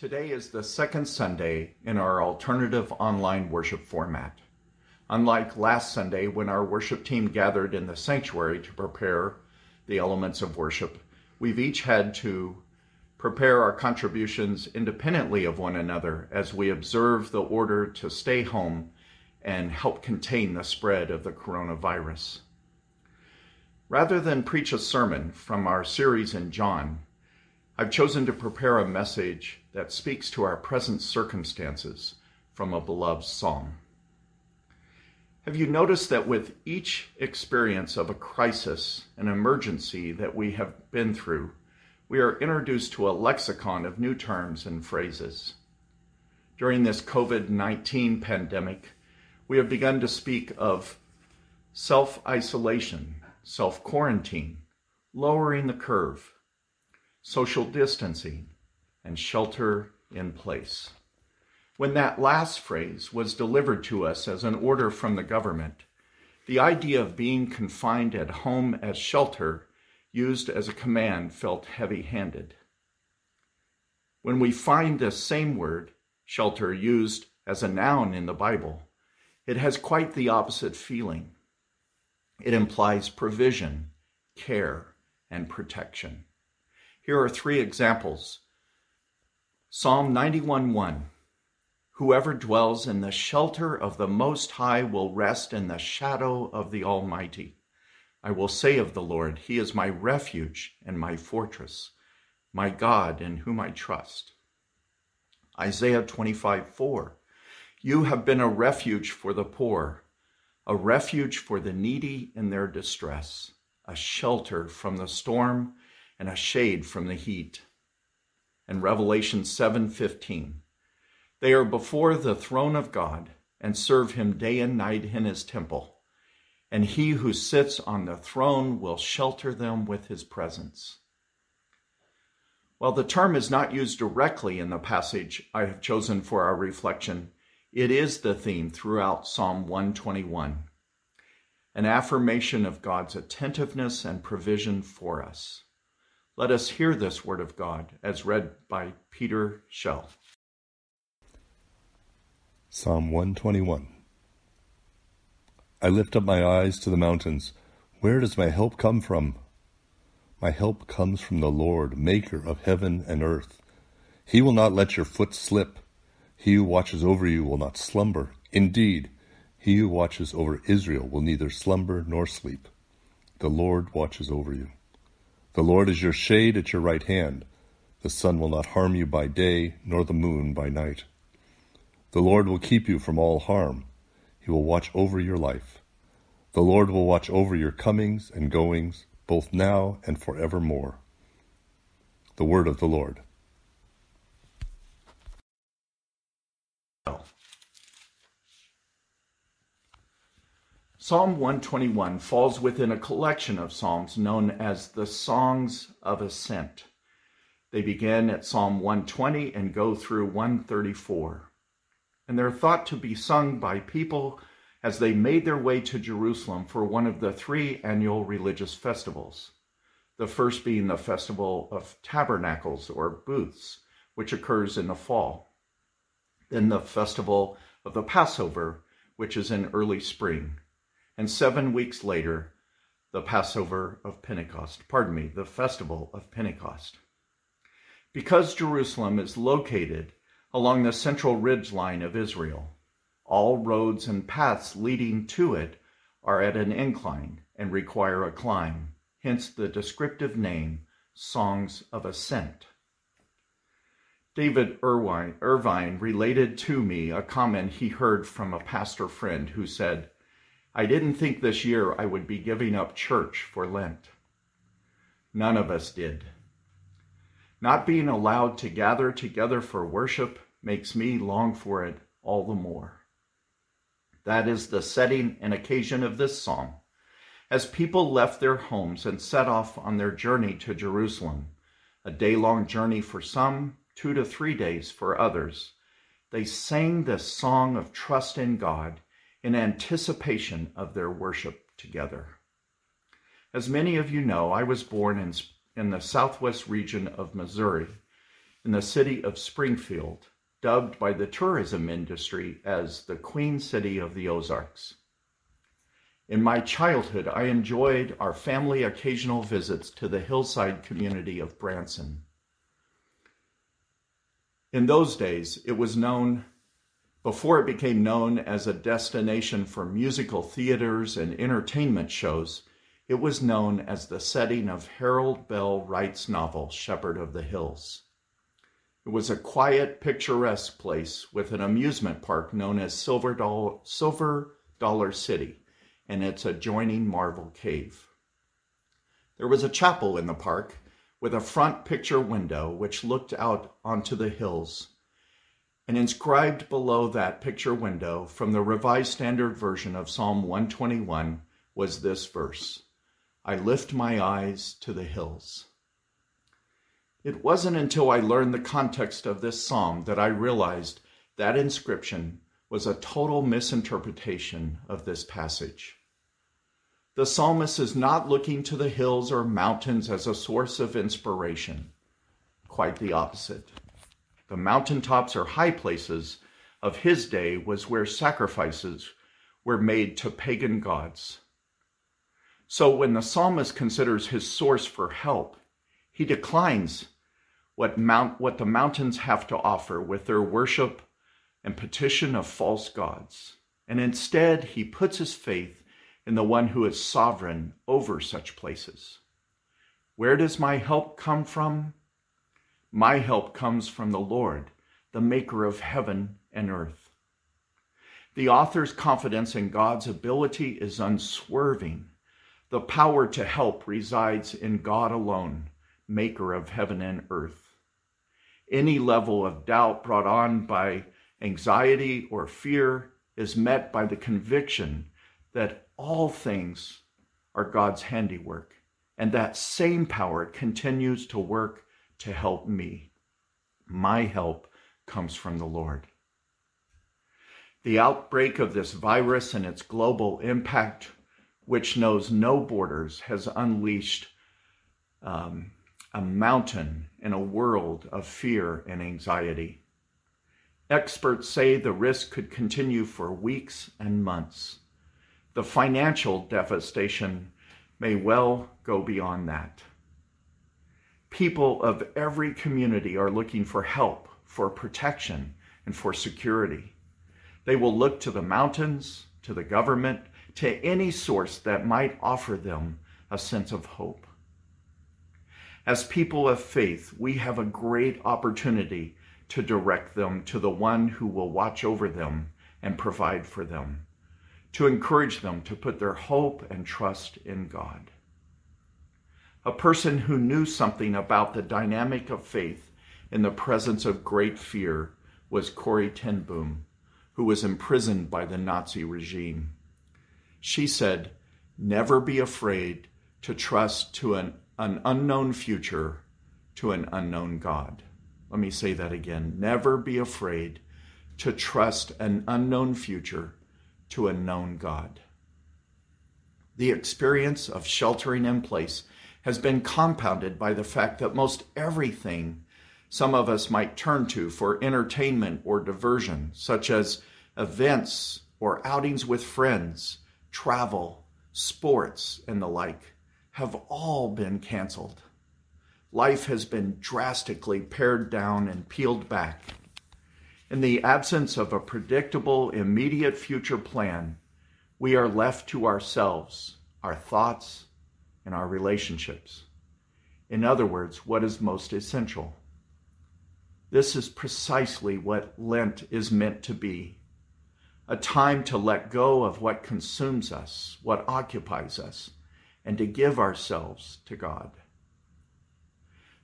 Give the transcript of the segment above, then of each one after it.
Today is the second Sunday in our alternative online worship format. Unlike last Sunday, when our worship team gathered in the sanctuary to prepare the elements of worship, we've each had to prepare our contributions independently of one another as we observe the order to stay home and help contain the spread of the coronavirus. Rather than preach a sermon from our series in John, I've chosen to prepare a message that speaks to our present circumstances from a beloved psalm. Have you noticed that with each experience of a crisis, an emergency that we have been through, we are introduced to a lexicon of new terms and phrases? During this COVID 19 pandemic, we have begun to speak of self isolation, self quarantine, lowering the curve, social distancing, and shelter in place. When that last phrase was delivered to us as an order from the government, the idea of being confined at home as shelter used as a command felt heavy handed. When we find this same word, shelter, used as a noun in the Bible, it has quite the opposite feeling. It implies provision, care, and protection. Here are three examples. Psalm 91 1. Whoever dwells in the shelter of the Most High will rest in the shadow of the Almighty. I will say of the Lord, He is my refuge and my fortress, my God in whom I trust. Isaiah 25 4. you have been a refuge for the poor, a refuge for the needy in their distress, a shelter from the storm and a shade from the heat. And Revelation 7:15. They are before the throne of God and serve him day and night in his temple. And he who sits on the throne will shelter them with his presence. While the term is not used directly in the passage I have chosen for our reflection, it is the theme throughout Psalm 121, an affirmation of God's attentiveness and provision for us. Let us hear this word of God as read by Peter Shell. Psalm 121 I lift up my eyes to the mountains. Where does my help come from? My help comes from the Lord, maker of heaven and earth. He will not let your foot slip. He who watches over you will not slumber. Indeed, he who watches over Israel will neither slumber nor sleep. The Lord watches over you. The Lord is your shade at your right hand. The sun will not harm you by day, nor the moon by night. The Lord will keep you from all harm. He will watch over your life. The Lord will watch over your comings and goings, both now and forevermore. The word of the Lord. Psalm 121 falls within a collection of psalms known as the Songs of Ascent. They begin at Psalm 120 and go through 134. And they're thought to be sung by people as they made their way to Jerusalem for one of the three annual religious festivals. The first being the Festival of Tabernacles or Booths, which occurs in the fall. Then the Festival of the Passover, which is in early spring and seven weeks later, the Passover of Pentecost, pardon me, the festival of Pentecost. Because Jerusalem is located along the central ridge line of Israel, all roads and paths leading to it are at an incline and require a climb, hence the descriptive name Songs of Ascent. David Irvine, related to me a comment he heard from a pastor friend who said, I didn't think this year I would be giving up church for Lent. None of us did. Not being allowed to gather together for worship makes me long for it all the more. That is the setting and occasion of this psalm. As people left their homes and set off on their journey to Jerusalem, a day long journey for some, two to three days for others, they sang this song of trust in God in anticipation of their worship together. As many of you know, I was born in, in the southwest region of Missouri, in the city of Springfield, dubbed by the tourism industry as the Queen City of the Ozarks. In my childhood, I enjoyed our family occasional visits to the hillside community of Branson. In those days, it was known, before it became known as a destination for musical theaters and entertainment shows, it was known as the setting of Harold Bell Wright's novel, Shepherd of the Hills. It was a quiet, picturesque place with an amusement park known as Silver, Doll- Silver Dollar City and its adjoining marble cave. There was a chapel in the park with a front picture window which looked out onto the hills. And inscribed below that picture window from the Revised Standard Version of Psalm 121 was this verse I lift my eyes to the hills. It wasn't until I learned the context of this psalm that I realized that inscription was a total misinterpretation of this passage. The psalmist is not looking to the hills or mountains as a source of inspiration. Quite the opposite. The mountaintops or high places of his day was where sacrifices were made to pagan gods. So when the psalmist considers his source for help, he declines what, mount, what the mountains have to offer with their worship and petition of false gods. And instead, he puts his faith in the one who is sovereign over such places. Where does my help come from? My help comes from the Lord, the maker of heaven and earth. The author's confidence in God's ability is unswerving. The power to help resides in God alone, maker of heaven and earth. Any level of doubt brought on by anxiety or fear is met by the conviction that all things are God's handiwork, and that same power continues to work to help me. My help comes from the Lord. The outbreak of this virus and its global impact, which knows no borders, has unleashed um, a mountain in a world of fear and anxiety. Experts say the risk could continue for weeks and months. The financial devastation may well go beyond that. People of every community are looking for help, for protection, and for security. They will look to the mountains, to the government, to any source that might offer them a sense of hope. As people of faith, we have a great opportunity to direct them to the one who will watch over them and provide for them to encourage them to put their hope and trust in God. A person who knew something about the dynamic of faith in the presence of great fear was Corrie ten Boom, who was imprisoned by the Nazi regime. She said, Never be afraid to trust to an, an unknown future to an unknown God. Let me say that again. Never be afraid to trust an unknown future to a known God. The experience of sheltering in place has been compounded by the fact that most everything some of us might turn to for entertainment or diversion, such as events or outings with friends, travel, sports, and the like, have all been canceled. Life has been drastically pared down and peeled back. In the absence of a predictable, immediate future plan, we are left to ourselves, our thoughts, and our relationships. In other words, what is most essential. This is precisely what Lent is meant to be a time to let go of what consumes us, what occupies us, and to give ourselves to God.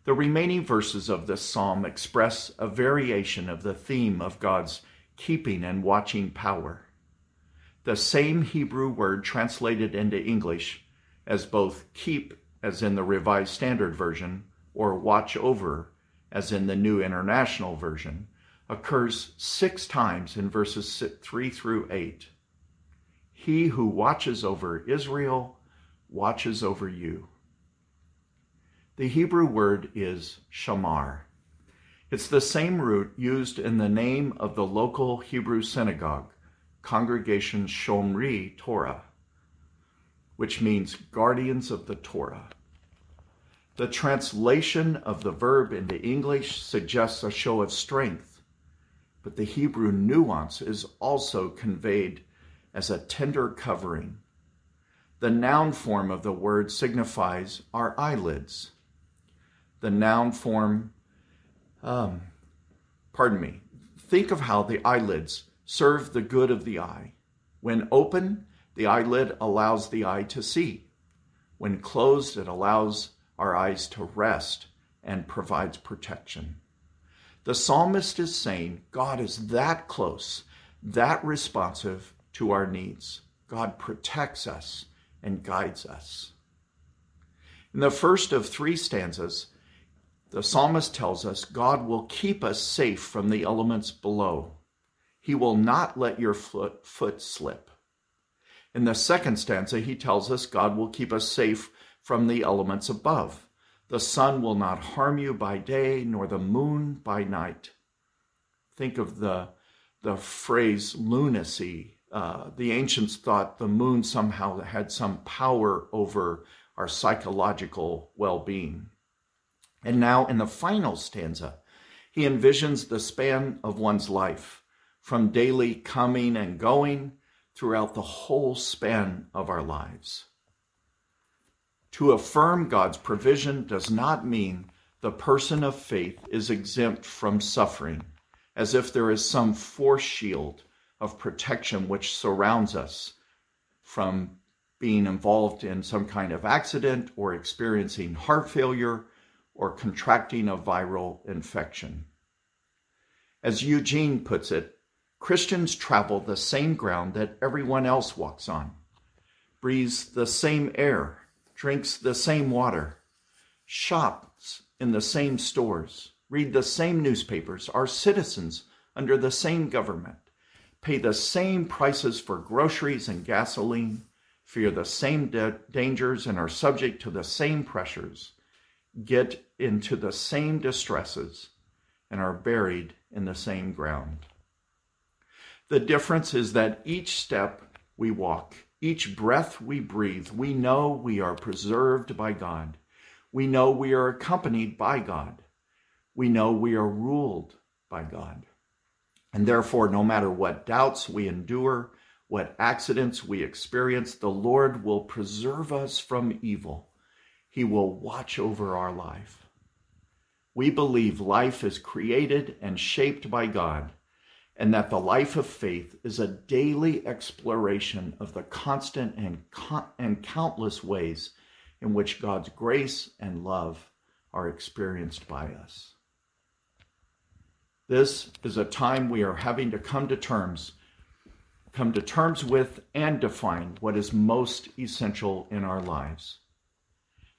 The remaining verses of this psalm express a variation of the theme of God's keeping and watching power. The same Hebrew word translated into English as both keep, as in the Revised Standard Version, or watch over, as in the New International Version, occurs six times in verses 3 through 8. He who watches over Israel watches over you. The Hebrew word is shamar. It's the same root used in the name of the local Hebrew synagogue, Congregation Shomrei Torah, which means guardians of the Torah. The translation of the verb into English suggests a show of strength, but the Hebrew nuance is also conveyed as a tender covering. The noun form of the word signifies our eyelids. The noun form, um, pardon me, think of how the eyelids serve the good of the eye. When open, the eyelid allows the eye to see. When closed, it allows our eyes to rest and provides protection. The psalmist is saying God is that close, that responsive to our needs. God protects us and guides us. In the first of three stanzas, the psalmist tells us God will keep us safe from the elements below. He will not let your foot, foot slip. In the second stanza, he tells us God will keep us safe from the elements above. The sun will not harm you by day, nor the moon by night. Think of the, the phrase lunacy. Uh, the ancients thought the moon somehow had some power over our psychological well being. And now, in the final stanza, he envisions the span of one's life from daily coming and going throughout the whole span of our lives. To affirm God's provision does not mean the person of faith is exempt from suffering, as if there is some force shield of protection which surrounds us from being involved in some kind of accident or experiencing heart failure or contracting a viral infection. As Eugene puts it, Christians travel the same ground that everyone else walks on, breathes the same air, drinks the same water, shops in the same stores, read the same newspapers, are citizens under the same government, pay the same prices for groceries and gasoline, fear the same de- dangers, and are subject to the same pressures, get into the same distresses, and are buried in the same ground. The difference is that each step we walk each breath we breathe, we know we are preserved by God. We know we are accompanied by God. We know we are ruled by God. And therefore, no matter what doubts we endure, what accidents we experience, the Lord will preserve us from evil. He will watch over our life. We believe life is created and shaped by God and that the life of faith is a daily exploration of the constant and, and countless ways in which God's grace and love are experienced by us. This is a time we are having to come to terms, come to terms with and define what is most essential in our lives.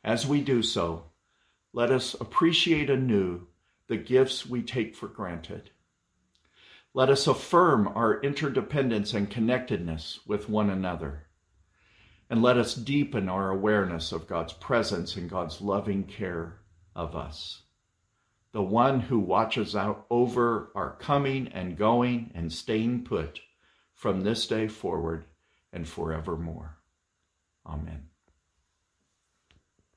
As we do so, let us appreciate anew the gifts we take for granted let us affirm our interdependence and connectedness with one another. And let us deepen our awareness of God's presence and God's loving care of us. The one who watches out over our coming and going and staying put from this day forward and forevermore. Amen.